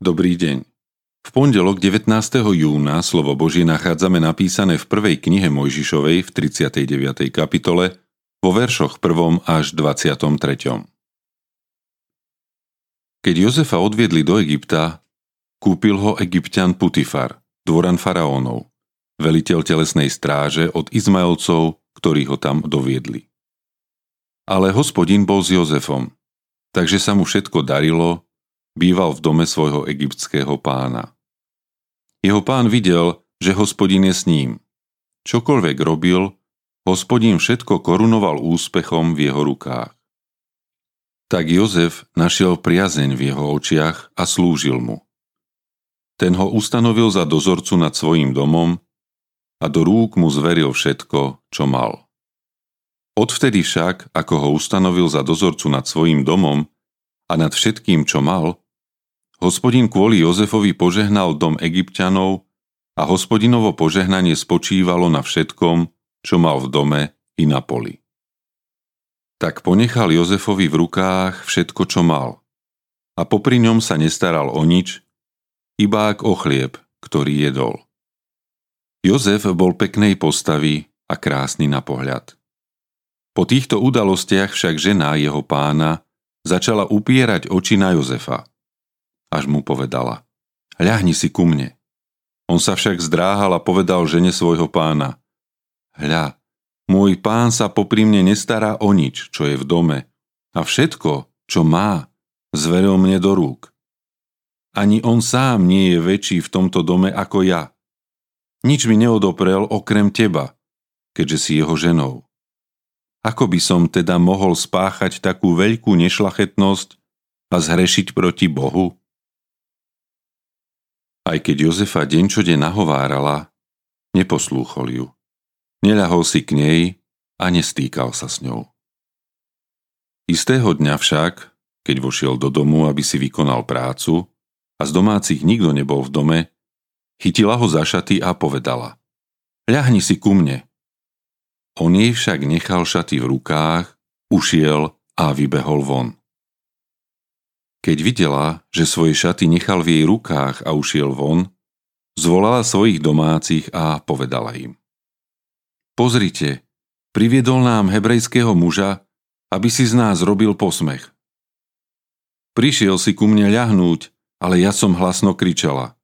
Dobrý deň. V pondelok 19. júna slovo Božie nachádzame napísané v prvej knihe Mojžišovej v 39. kapitole vo veršoch 1. až 23. Keď Jozefa odviedli do Egypta, kúpil ho egyptian Putifar, dvoran faraónov, veliteľ telesnej stráže od Izmaelcov, ktorí ho tam doviedli. Ale hospodin bol s Jozefom, takže sa mu všetko darilo býval v dome svojho egyptského pána. Jeho pán videl, že hospodin je s ním. Čokoľvek robil, hospodin všetko korunoval úspechom v jeho rukách. Tak Jozef našiel priazeň v jeho očiach a slúžil mu. Ten ho ustanovil za dozorcu nad svojím domom a do rúk mu zveril všetko, čo mal. Odvtedy však, ako ho ustanovil za dozorcu nad svojím domom a nad všetkým, čo mal, Hospodin kvôli Jozefovi požehnal dom egyptianov a hospodinovo požehnanie spočívalo na všetkom, čo mal v dome i na poli. Tak ponechal Jozefovi v rukách všetko, čo mal a popri ňom sa nestaral o nič, iba ak o chlieb, ktorý jedol. Jozef bol peknej postavy a krásny na pohľad. Po týchto udalostiach však žena jeho pána začala upierať oči na Jozefa – až mu povedala. Ľahni si ku mne. On sa však zdráhal a povedal žene svojho pána. Hľa, môj pán sa popri nestará o nič, čo je v dome, a všetko, čo má, zveril mne do rúk. Ani on sám nie je väčší v tomto dome ako ja. Nič mi neodoprel okrem teba, keďže si jeho ženou. Ako by som teda mohol spáchať takú veľkú nešlachetnosť a zhrešiť proti Bohu? Aj keď Jozefa deň čo deň nahovárala, neposlúchol ju. Neľahol si k nej a nestýkal sa s ňou. Istého dňa však, keď vošiel do domu, aby si vykonal prácu a z domácich nikto nebol v dome, chytila ho za šaty a povedala Ľahni si ku mne. On jej však nechal šaty v rukách, ušiel a vybehol von. Keď videla, že svoje šaty nechal v jej rukách a ušiel von, zvolala svojich domácich a povedala im. Pozrite, priviedol nám hebrejského muža, aby si z nás robil posmech. Prišiel si ku mne ľahnúť, ale ja som hlasno kričala.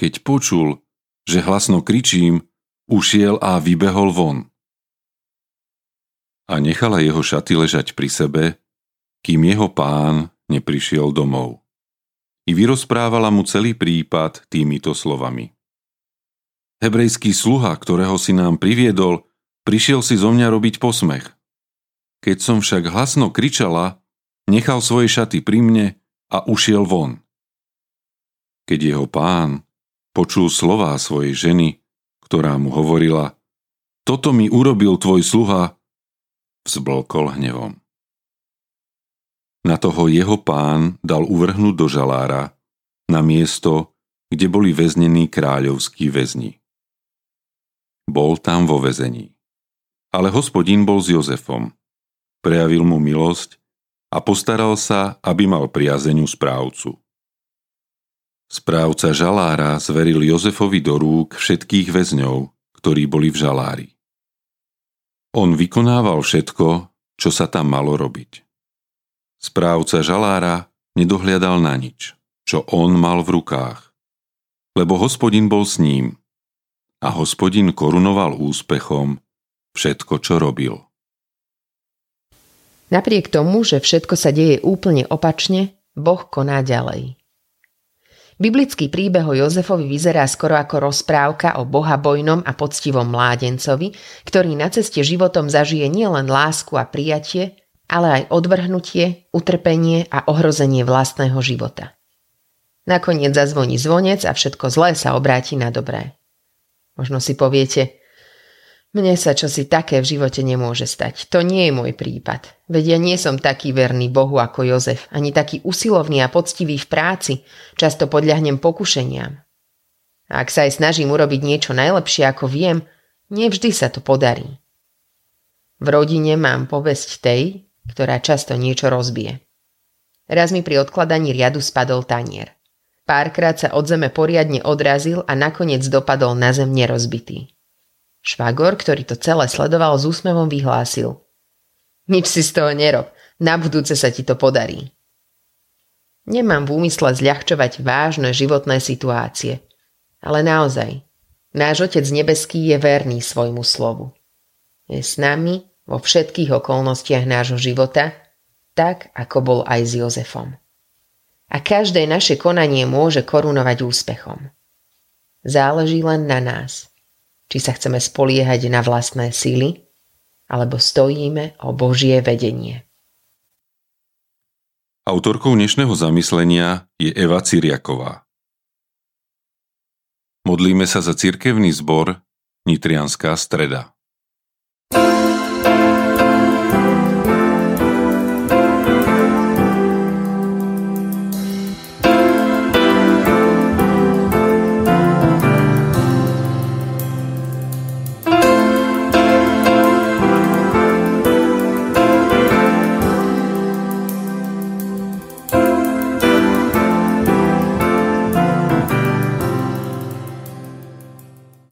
Keď počul, že hlasno kričím, ušiel a vybehol von. A nechala jeho šaty ležať pri sebe, kým jeho pán neprišiel domov. I vyrozprávala mu celý prípad týmito slovami. Hebrejský sluha, ktorého si nám priviedol, prišiel si zo mňa robiť posmech. Keď som však hlasno kričala, nechal svoje šaty pri mne a ušiel von. Keď jeho pán počul slová svojej ženy, ktorá mu hovorila, toto mi urobil tvoj sluha, vzblkol hnevom. Na toho jeho pán dal uvrhnúť do žalára, na miesto, kde boli väznení kráľovskí väzni. Bol tam vo väzení. Ale hospodín bol s Jozefom. Prejavil mu milosť a postaral sa, aby mal priazeniu správcu. Správca žalára zveril Jozefovi do rúk všetkých väzňov, ktorí boli v žalári. On vykonával všetko, čo sa tam malo robiť. Správca žalára nedohliadal na nič, čo on mal v rukách, lebo hospodin bol s ním a hospodin korunoval úspechom všetko, čo robil. Napriek tomu, že všetko sa deje úplne opačne, Boh koná ďalej. Biblický príbeh o Jozefovi vyzerá skoro ako rozprávka o bohabojnom a poctivom mládencovi, ktorý na ceste životom zažije nielen lásku a prijatie, ale aj odvrhnutie, utrpenie a ohrozenie vlastného života. Nakoniec zazvoní zvonec a všetko zlé sa obráti na dobré. Možno si poviete, mne sa čosi také v živote nemôže stať. To nie je môj prípad. Veď ja nie som taký verný Bohu ako Jozef, ani taký usilovný a poctivý v práci. Často podľahnem pokušeniam. A ak sa aj snažím urobiť niečo najlepšie ako viem, nevždy sa to podarí. V rodine mám povesť tej, ktorá často niečo rozbije. Raz mi pri odkladaní riadu spadol tanier. Párkrát sa od zeme poriadne odrazil a nakoniec dopadol na zem nerozbitý. Švagor, ktorý to celé sledoval s úsmevom, vyhlásil. Nič si z toho nerob, na budúce sa ti to podarí. Nemám v úmysle zľahčovať vážne životné situácie, ale naozaj, náš Otec Nebeský je verný svojmu slovu. Je s nami vo všetkých okolnostiach nášho života, tak ako bol aj s Jozefom. A každé naše konanie môže korunovať úspechom. Záleží len na nás, či sa chceme spoliehať na vlastné síly, alebo stojíme o Božie vedenie. Autorkou dnešného zamyslenia je Eva Ciriaková. Modlíme sa za cirkevný zbor Nitrianská streda. thank you